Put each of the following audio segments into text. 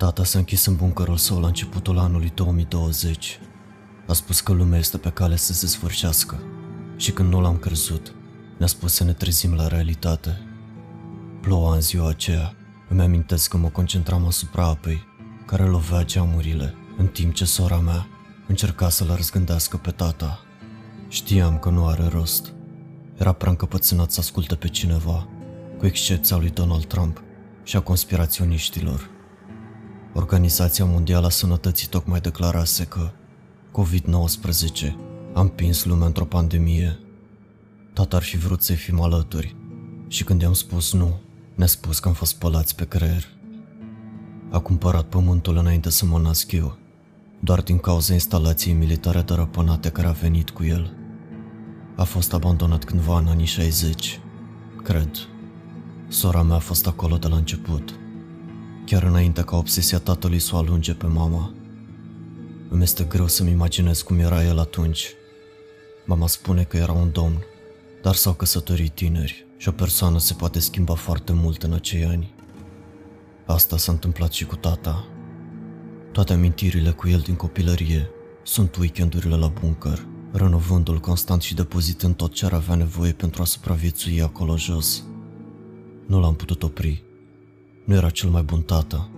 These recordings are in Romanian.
Tata s-a închis în buncărul său la începutul anului 2020. A spus că lumea este pe cale să se sfârșească și când nu l-am crezut, ne-a spus să ne trezim la realitate. Ploua în ziua aceea. Îmi amintesc că mă concentram asupra apei, care lovea geamurile, în timp ce sora mea încerca să-l răzgândească pe tata. Știam că nu are rost. Era prea încăpățânat să asculte pe cineva, cu excepția lui Donald Trump și a conspiraționiștilor. Organizația Mondială a Sănătății tocmai declarase că COVID-19 a împins lumea într-o pandemie. Tata ar fi vrut să-i fim alături și când i-am spus nu, ne-a spus că am fost spălați pe creier. A cumpărat pământul înainte să mă nasc eu, doar din cauza instalației militare dărăpânate care a venit cu el. A fost abandonat cândva în anii 60, cred. Sora mea a fost acolo de la început, chiar înainte ca obsesia tatălui să o alunge pe mama. Îmi este greu să-mi imaginez cum era el atunci. Mama spune că era un domn, dar s-au căsătorit tineri și o persoană se poate schimba foarte mult în acei ani. Asta s-a întâmplat și cu tata. Toate amintirile cu el din copilărie sunt weekendurile la bunker, renovându-l constant și depozitând tot ce ar avea nevoie pentru a supraviețui acolo jos. Nu l-am putut opri. Nu era cel mai bun tată,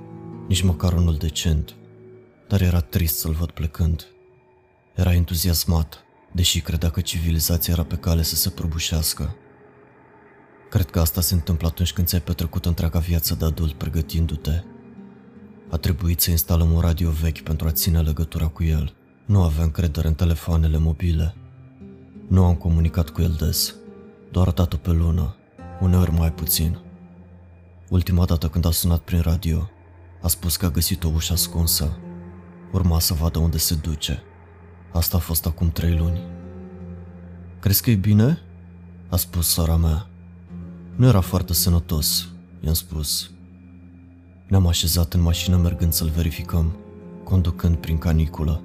nici măcar unul decent, dar era trist să-l văd plecând. Era entuziasmat, deși credea că civilizația era pe cale să se prăbușească. Cred că asta se întâmplă atunci când ți-ai petrecut întreaga viață de adult pregătindu-te. A trebuit să instalăm un radio vechi pentru a ține legătura cu el. Nu aveam încredere în telefoanele mobile. Nu am comunicat cu el des, doar dat-o pe lună, uneori mai puțin. Ultima dată când a sunat prin radio, a spus că a găsit o ușă ascunsă. Urma să vadă unde se duce. Asta a fost acum trei luni. Crezi că e bine? A spus sora mea. Nu era foarte sănătos, i-am spus. Ne-am așezat în mașină mergând să-l verificăm, conducând prin caniculă.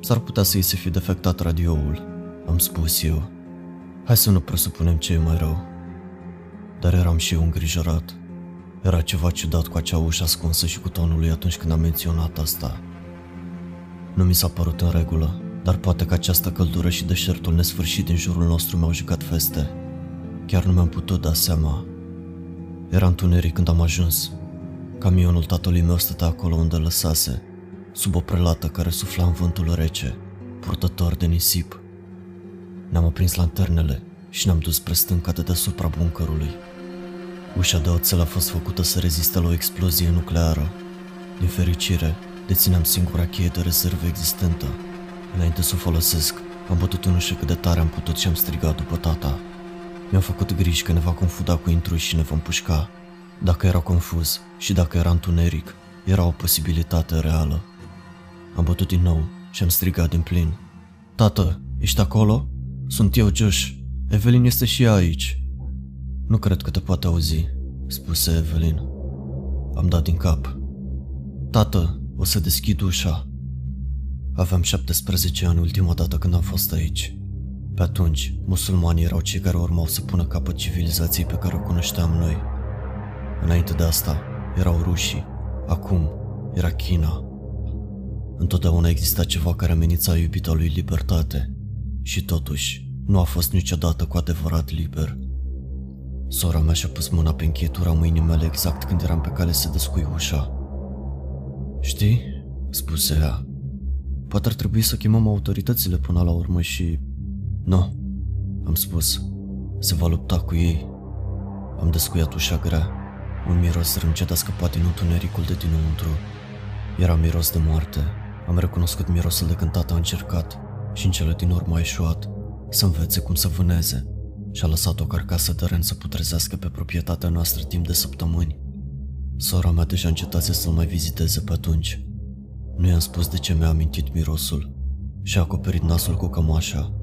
S-ar putea să-i se fi defectat radioul, am spus eu. Hai să nu presupunem ce e mai rău. Dar eram și eu îngrijorat. Era ceva ciudat cu acea ușă ascunsă și cu tonul lui atunci când am menționat asta. Nu mi s-a părut în regulă, dar poate că această căldură și deșertul nesfârșit din jurul nostru mi-au jucat feste. Chiar nu mi-am putut da seama. Era întuneric când am ajuns. Camionul tatălui meu stătea acolo unde lăsase, sub o prelată care sufla în vântul rece, purtător de nisip. Ne-am aprins lanternele și ne-am dus spre stânca de deasupra buncărului. Ușa de oțel a fost făcută să reziste la o explozie nucleară. Din fericire, dețineam singura cheie de rezervă existentă. Înainte să o folosesc, am bătut în ușă cât de tare am putut și am strigat după tata. Mi-am făcut griji că ne va confuda cu intruși și ne vom pușca. Dacă era confuz și dacă era întuneric, era o posibilitate reală. Am bătut din nou și am strigat din plin. Tată, ești acolo? Sunt eu, Josh. Evelyn este și ea aici. Nu cred că te poate auzi, spuse Evelyn. Am dat din cap. Tată, o să deschid ușa. Aveam 17 ani ultima dată când am fost aici. Pe atunci, musulmanii erau cei care urmau să pună capăt civilizației pe care o cunoșteam noi. Înainte de asta, erau rușii. Acum, era China. Întotdeauna exista ceva care amenința iubita lui libertate. Și totuși, nu a fost niciodată cu adevărat liber. Sora mea și-a pus mâna pe încheietura mâinii mele exact când eram pe cale să descui ușa. Știi, spuse ea, poate ar trebui să chemăm autoritățile până la urmă și nu, am spus. Se va lupta cu ei. Am descuiat ușa grea. Un miros râncet a scăpat din întunericul de dinăuntru. Era miros de moarte. Am recunoscut mirosul de când tata a încercat și în cele din urmă a eșuat să învețe cum să vâneze și a lăsat o carcasă de ren să putrezească pe proprietatea noastră timp de săptămâni. Sora mea deja încetase să-l mai viziteze pe atunci. Nu i-am spus de ce mi-a amintit mirosul și a acoperit nasul cu cămașa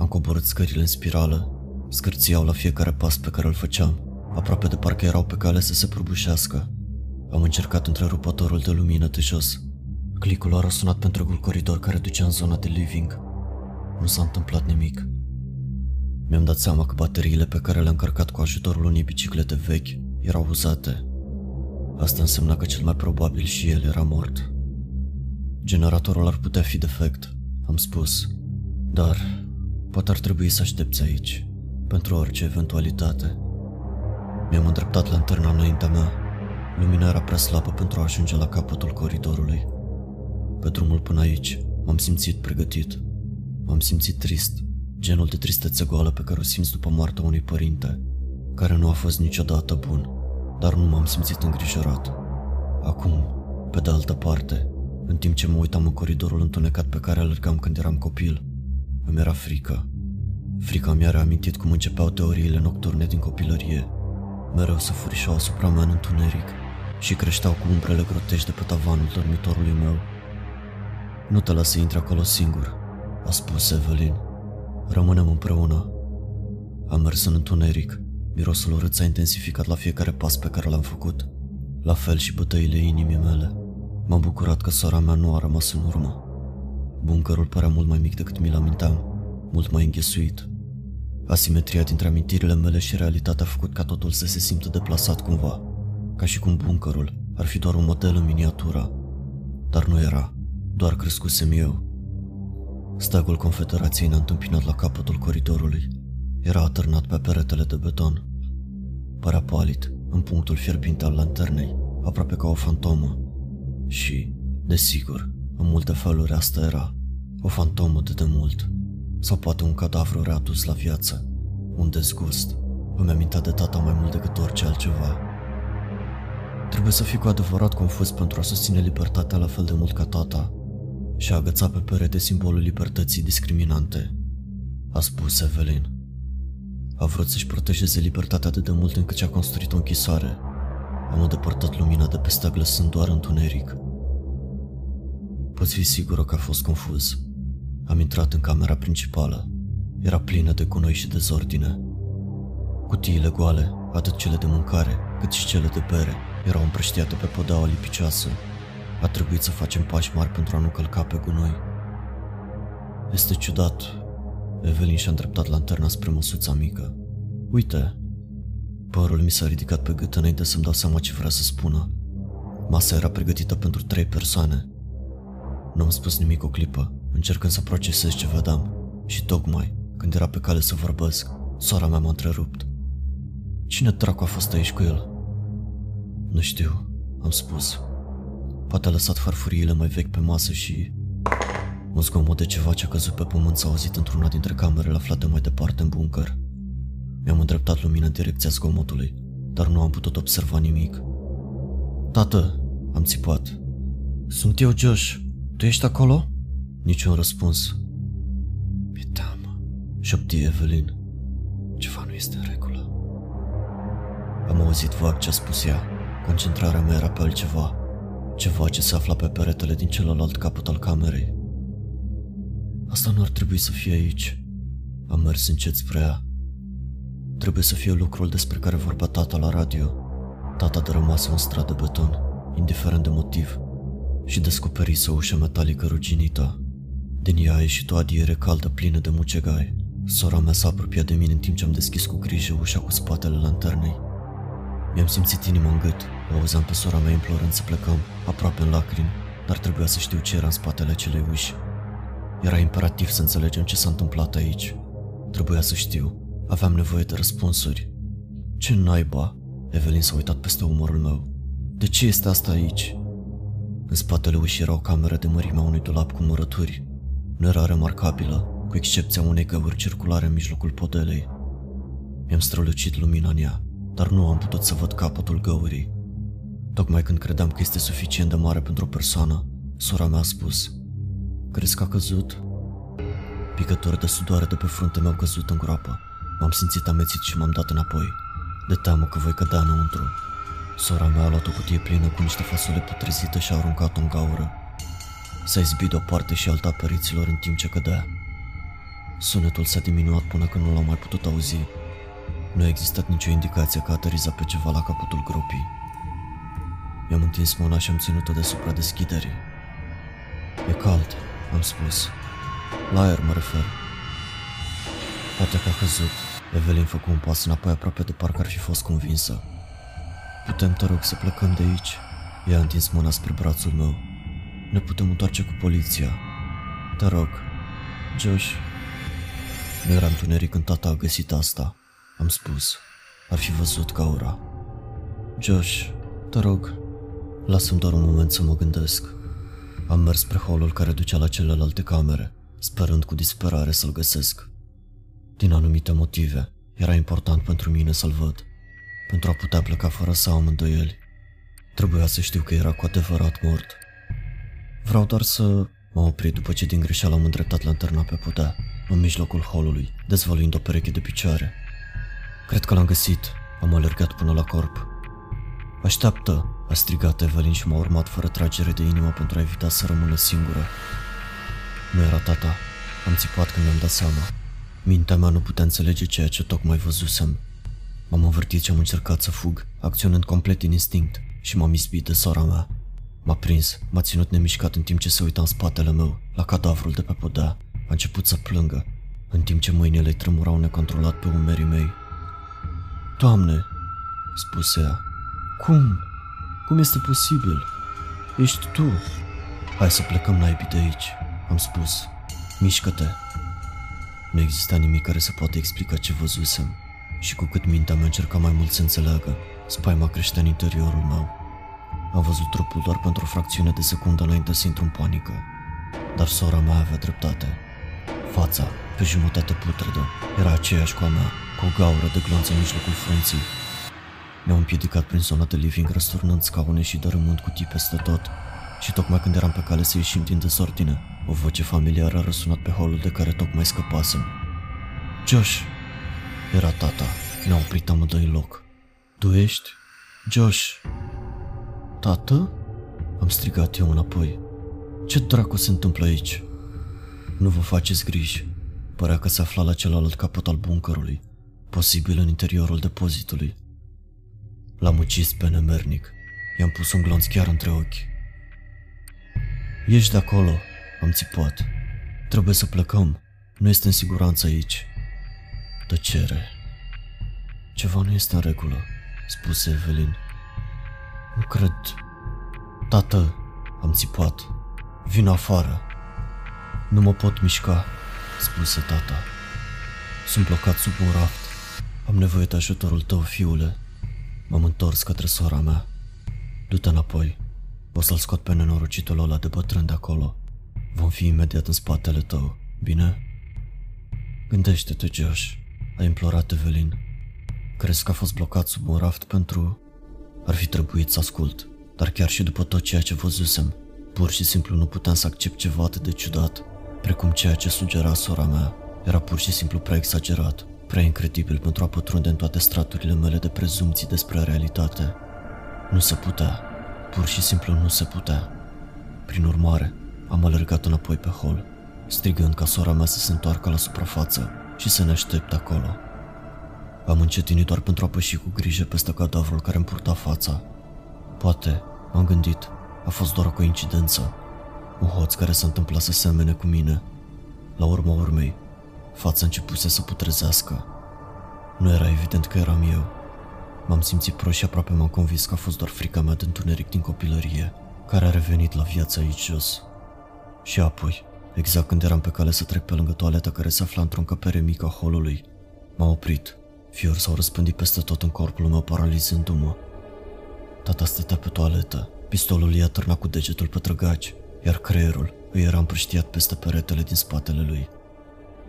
am coborât scările în spirală. Scârțiau la fiecare pas pe care îl făceam, aproape de parcă erau pe cale să se prăbușească. Am încercat întrerupătorul de lumină de jos. Clicul a răsunat pe întregul coridor care ducea în zona de living. Nu s-a întâmplat nimic. Mi-am dat seama că bateriile pe care le-am încărcat cu ajutorul unei biciclete vechi erau uzate. Asta însemna că cel mai probabil și el era mort. Generatorul ar putea fi defect, am spus, dar poate ar trebui să aștepți aici, pentru orice eventualitate. Mi-am îndreptat lanterna înaintea mea. Lumina era prea slabă pentru a ajunge la capătul coridorului. Pe drumul până aici, m-am simțit pregătit. M-am simțit trist, genul de tristețe goală pe care o simți după moartea unui părinte, care nu a fost niciodată bun, dar nu m-am simțit îngrijorat. Acum, pe de altă parte, în timp ce mă uitam în coridorul întunecat pe care alergam când eram copil, îmi era frică. Frica mi-a reamintit cum începeau teoriile nocturne din copilărie. Mereu să furișau asupra mea în întuneric și creșteau cu umbrele grotești de pe tavanul dormitorului meu. Nu te las să intri acolo singur, a spus Evelyn. Rămânem împreună. Am mers în întuneric. Mirosul urât s-a intensificat la fiecare pas pe care l-am făcut. La fel și bătăile inimii mele. M-am bucurat că sora mea nu a rămas în urmă. Buncărul părea mult mai mic decât mi-l aminteam, mult mai înghesuit. Asimetria dintre amintirile mele și realitatea a făcut ca totul să se simtă deplasat cumva, ca și cum buncărul ar fi doar un model în miniatură. Dar nu era, doar crescusem eu. Steagul Confederației ne-a întâmpinat la capătul coridorului. Era atârnat pe peretele de beton. Părea palid, în punctul fierbinte al lanternei, aproape ca o fantomă. Și, desigur, în multe feluri asta era. O fantomă de demult. Sau poate un cadavru readus la viață. Un dezgust. Îmi amintea de tata mai mult decât orice altceva. Trebuie să fii cu adevărat confuz pentru a susține libertatea la fel de mult ca tata și a agățat pe perete simbolul libertății discriminante. A spus Evelyn. A vrut să-și protejeze libertatea de demult încât și-a construit o închisoare. Am îndepărtat lumina de pe steag lăsând doar întuneric. Poți fi sigură că a fost confuz. Am intrat în camera principală. Era plină de gunoi și dezordine. Cutiile goale, atât cele de mâncare, cât și cele de bere, erau împrăștiate pe podeaua lipicioasă. A trebuit să facem pași mari pentru a nu călca pe gunoi. Este ciudat. Evelyn și-a îndreptat lanterna spre măsuța mică. Uite! Părul mi s-a ridicat pe gât înainte să-mi dau seama ce vrea să spună. Masa era pregătită pentru trei persoane. Nu am spus nimic o clipă, încercând să procesez ce vedeam. Și tocmai, când era pe cale să vorbesc, sora mea m-a întrerupt. Cine dracu a fost aici cu el? Nu știu, am spus. Poate a lăsat farfuriile mai vechi pe masă și... Un zgomot de ceva ce a căzut pe pământ s-a auzit într-una dintre camerele aflate mai departe în buncăr. Mi-am îndreptat lumina în direcția zgomotului, dar nu am putut observa nimic. Tată, am țipat. Sunt eu, Josh. Tu ești acolo? Niciun răspuns. Mi teamă, șopti Evelyn. Ceva nu este în regulă. Am auzit vag ce a spus ea. Concentrarea mea era pe altceva. Ceva ce se afla pe peretele din celălalt capăt al camerei. Asta nu ar trebui să fie aici. Am mers încet spre ea. Trebuie să fie lucrul despre care vorbea tata la radio. Tata de rămasă în stradă beton, indiferent de motiv, și descoperise o ușă metalică ruginită. Din ea a ieșit o adiere caldă plină de mucegai. Sora mea s-a apropiat de mine în timp ce am deschis cu grijă ușa cu spatele lanternei. Mi-am simțit inima în gât, o auzeam pe sora mea implorând să plecăm, aproape în lacrimi, dar trebuia să știu ce era în spatele acelei uși. Era imperativ să înțelegem ce s-a întâmplat aici. Trebuia să știu. Aveam nevoie de răspunsuri. Ce naiba? Evelyn s-a uitat peste umorul meu. De ce este asta aici? În spatele ușii era o cameră de mărimea unui dulap cu murături. Nu era remarcabilă, cu excepția unei găuri circulare în mijlocul podelei. Mi-am strălucit lumina în ea, dar nu am putut să văd capătul găurii. Tocmai când credeam că este suficient de mare pentru o persoană, sora mea a spus Crezi că a căzut? Picători de sudoare de pe frunte mi-au căzut în groapă. M-am simțit amețit și m-am dat înapoi, de teamă că voi cădea înăuntru. Sora mea a luat o cutie plină cu niște fasole putrezite și a aruncat-o în gaură. S-a izbit de o parte și alta periților în timp ce cădea. Sunetul s-a diminuat până când nu l-am mai putut auzi. Nu a existat nicio indicație că a aterizat pe ceva la capătul gropii. Mi-am întins mâna și am ținut-o deasupra deschiderii. E cald, am spus. La aer mă refer. Poate că a căzut. Evelyn făcu un pas înapoi aproape de parcă ar fi fost convinsă. Putem, te rog, să plecăm de aici? Ea a întins mâna spre brațul meu. Ne putem întoarce cu poliția. Te rog. Josh. Nu era întuneric când tata a găsit asta. Am spus. Ar fi văzut gaura. Josh, te rog, lasă-mi doar un moment să mă gândesc. Am mers spre holul care ducea la celelalte camere, sperând cu disperare să-l găsesc. Din anumite motive, era important pentru mine să-l văd, pentru a putea pleca fără să am îndoieli. Trebuia să știu că era cu adevărat mort. Vreau doar să mă opri după ce din greșeală am îndreptat lanterna pe podea, în mijlocul holului, dezvăluind o pereche de picioare. Cred că l-am găsit, am alergat până la corp. Așteaptă, a strigat Evelyn și m-a urmat fără tragere de inimă pentru a evita să rămână singură. Nu era tata, am țipat când mi-am dat seama. Mintea mea nu putea înțelege ceea ce tocmai văzusem. M-am învârtit și am încercat să fug, acționând complet din instinct și m-am izbit de sora mea. M-a prins, m-a ținut nemișcat în timp ce se uita în spatele meu, la cadavrul de pe podea. A început să plângă, în timp ce mâinile îi tremurau necontrolat pe umerii mei. Doamne, spuse ea, cum? Cum este posibil? Ești tu. Hai să plecăm naibii de aici, am spus. Mișcă-te. Nu exista nimic care să poată explica ce văzusem și cu cât mintea mea încerca mai mult să înțeleagă, spaima creștea în interiorul meu. Am văzut trupul doar pentru o fracțiune de secundă înainte să intru în panică, dar sora mea avea dreptate. Fața, pe jumătate putredă, era aceeași cu a mea, cu o gaură de glonț în mijlocul frunții. Ne-am împiedicat prin zona de living, răsturnând scaune și dărâmând cutii peste tot. Și tocmai când eram pe cale să ieșim din dezordine, o voce familiară a răsunat pe holul de care tocmai scăpasem. Josh! Era tata. Ne-a oprit amândoi în loc. Tu ești? Josh! Tată? Am strigat eu înapoi. Ce dracu se întâmplă aici? Nu vă faceți griji. Părea că se afla la celălalt capăt al buncărului, posibil în interiorul depozitului. L-am ucis pe nemernic. I-am pus un glonț chiar între ochi. Ești de acolo, am țipat. Trebuie să plecăm. Nu este în siguranță aici. Tăcere. Ceva nu este în regulă, spuse Evelyn. Nu cred. Tată, am țipat. Vin afară. Nu mă pot mișca, spuse tata. Sunt blocat sub un raft. Am nevoie de ajutorul tău, fiule. M-am întors către sora mea. Du-te înapoi. O să-l scot pe nenorocitul ăla de bătrân de acolo. Vom fi imediat în spatele tău, bine? Gândește-te, Josh. A implorat Evelyn. Crezi că a fost blocat sub un raft pentru... Ar fi trebuit să ascult, dar chiar și după tot ceea ce văzusem, pur și simplu nu puteam să accept ceva atât de ciudat, precum ceea ce sugera sora mea. Era pur și simplu prea exagerat, prea incredibil pentru a pătrunde în toate straturile mele de prezumții despre realitate. Nu se putea, pur și simplu nu se putea. Prin urmare, am alergat înapoi pe hol, strigând ca sora mea să se întoarcă la suprafață și să ne aștepte acolo. Am încetinit doar pentru a păși cu grijă peste cadavrul care îmi purta fața. Poate, m-am gândit, a fost doar o coincidență. Un hoț care s-a întâmplat să semene cu mine. La urma urmei, fața începuse să putrezească. Nu era evident că eram eu. M-am simțit prost și aproape m-am convins că a fost doar frica mea de întuneric din copilărie, care a revenit la viața aici jos. Și apoi, exact când eram pe cale să trec pe lângă toaleta care se afla într-o încăpere mică a holului, m-a oprit. Fiori s-au răspândit peste tot în corpul meu, paralizându-mă. Tata stătea pe toaletă, pistolul i-a târnat cu degetul pe trăgaci, iar creierul îi era împrăștiat peste peretele din spatele lui.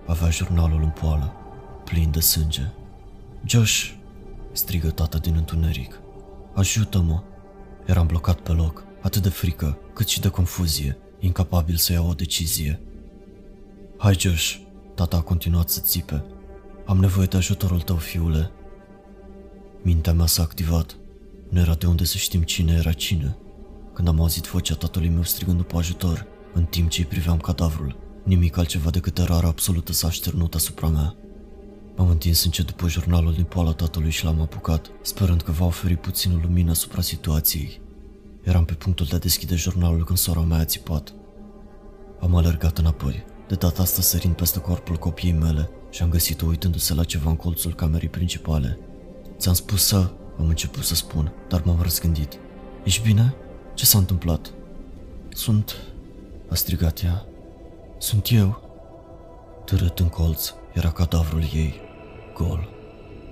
Avea jurnalul în poală, plin de sânge. Josh, strigă tata din întuneric. Ajută-mă! Eram blocat pe loc, atât de frică, cât și de confuzie, incapabil să iau o decizie. Hai, Josh, tata a continuat să țipe. Am nevoie de ajutorul tău, fiule. Mintea mea s-a activat. Nu era de unde să știm cine era cine. Când am auzit vocea tatălui meu strigând după ajutor, în timp ce îi priveam cadavrul, nimic altceva decât terarea absolută s-a așternut asupra mea. M-am întins încet după jurnalul din poala tatălui și l-am apucat, sperând că va oferi puțină lumină asupra situației. Eram pe punctul de a deschide jurnalul când sora mea a țipat. Am alergat înapoi, de data asta sărind peste corpul copiii mele și am găsit-o uitându-se la ceva în colțul camerei principale. Ți-am spus să... Am început să spun, dar m-am răzgândit. Ești bine? Ce s-a întâmplat? Sunt... A strigat ea. Sunt eu. Târât în colț era cadavrul ei, gol.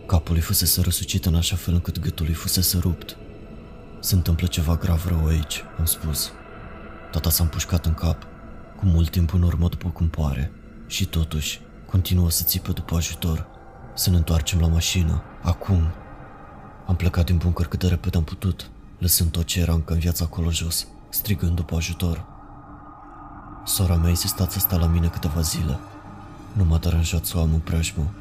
Capul îi fusese răsucit în așa fel încât gâtul îi fusese rupt. Se întâmplă ceva grav rău aici, am spus. Tata s-a împușcat în cap, cu mult timp în urmă după cum pare, și totuși continuă să țipă după ajutor. Să ne întoarcem la mașină, acum. Am plecat din buncăr cât de repede am putut, lăsând tot ce era încă în viața acolo jos, strigând după ajutor. Sora mea insistat să stea la mine câteva zile. Nu m-a deranjat să o am în preajmă.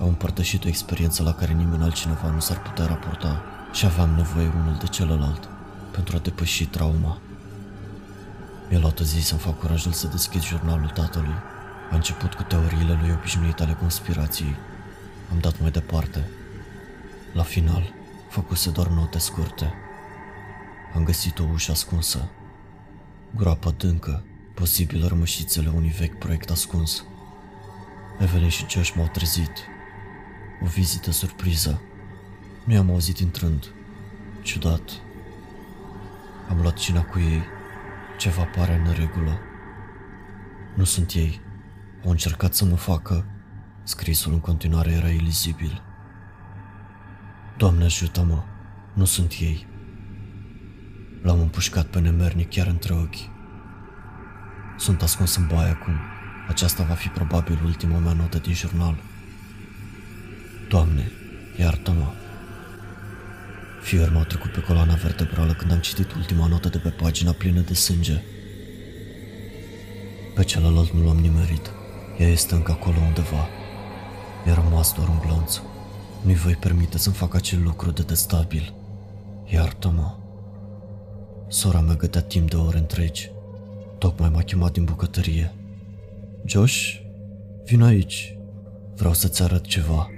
Am împărtășit o experiență la care nimeni altcineva nu s-ar putea raporta și aveam nevoie unul de celălalt pentru a depăși trauma. Mi-a luat o zi să-mi fac curajul să deschid jurnalul tatălui. A început cu teoriile lui obișnuite ale conspirației. Am dat mai departe. La final, făcuse doar note scurte. Am găsit o ușă ascunsă. Groapa adâncă, posibil rămășițele unui vechi proiect ascuns. Evelyn și Josh m-au trezit. O vizită surpriză. Nu i-am auzit intrând. Ciudat. Am luat cina cu ei. Ceva pare în regulă. Nu sunt ei. Au încercat să mă facă. Scrisul în continuare era ilizibil. Doamne ajută-mă, nu sunt ei. L-am împușcat pe nemernic chiar între ochi. Sunt ascuns în baie acum. Aceasta va fi probabil ultima mea notă din jurnal. Doamne, iartă-mă. Fior m-au trecut pe coloana vertebrală când am citit ultima notă de pe pagina plină de sânge. Pe celălalt nu l-am nimerit. Ea este încă acolo undeva. Mi-a rămas doar un glonț. Nu-i voi permite să-mi fac acel lucru de destabil. Iartă-mă. Sora mea gătea timp de ore întregi. Tocmai m-a chemat din bucătărie. Josh, vin aici. Vreau să-ți arăt ceva.